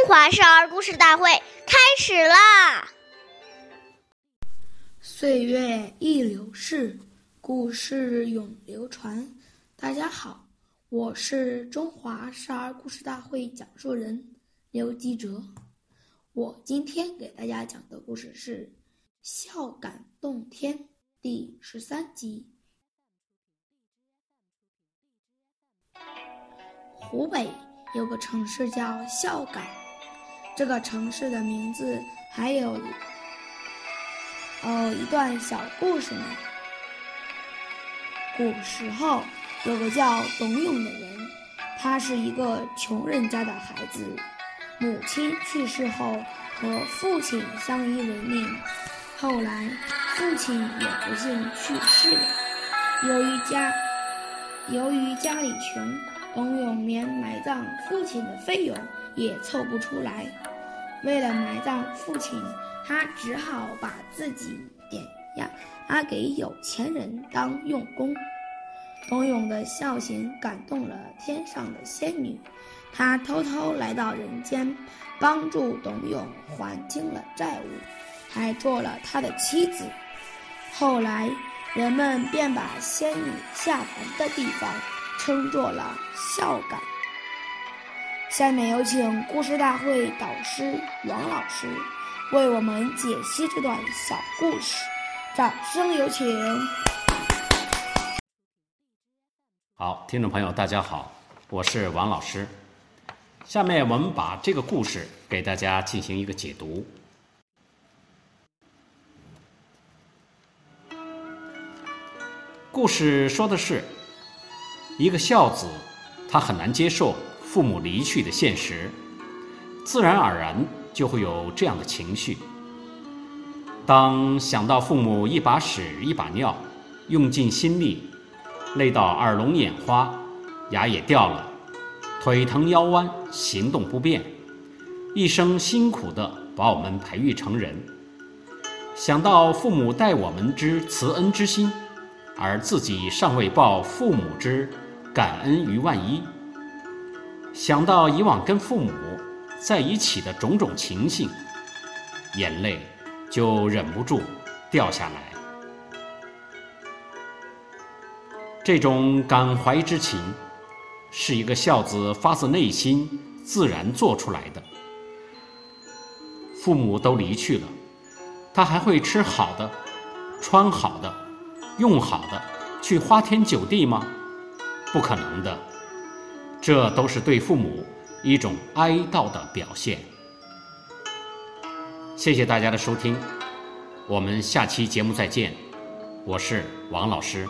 中华少儿故事大会开始啦！岁月易流逝，故事永流传。大家好，我是中华少儿故事大会讲述人刘基哲。我今天给大家讲的故事是《孝感动天》第十三集。湖北有个城市叫孝感。这个城市的名字还有哦一段小故事呢。古时候有个叫董永的人，他是一个穷人家的孩子，母亲去世后和父亲相依为命，后来父亲也不幸去世了。由于家由于家里穷，董永连埋葬父亲的费用也凑不出来。为了埋葬父亲，他只好把自己点押给有钱人当佣工。董永的孝行感动了天上的仙女，她偷偷来到人间，帮助董永还清了债务，还做了他的妻子。后来，人们便把仙女下凡的地方称作了孝感。下面有请故事大会导师王老师为我们解析这段小故事，掌声有请。好，听众朋友，大家好，我是王老师。下面我们把这个故事给大家进行一个解读。故事说的是一个孝子，他很难接受。父母离去的现实，自然而然就会有这样的情绪。当想到父母一把屎一把尿，用尽心力，累到耳聋眼花，牙也掉了，腿疼腰弯，行动不便，一生辛苦的把我们培育成人；想到父母待我们之慈恩之心，而自己尚未报父母之感恩于万一。想到以往跟父母在一起的种种情形，眼泪就忍不住掉下来。这种感怀之情，是一个孝子发自内心自然做出来的。父母都离去了，他还会吃好的、穿好的、用好的，去花天酒地吗？不可能的。这都是对父母一种哀悼的表现。谢谢大家的收听，我们下期节目再见，我是王老师。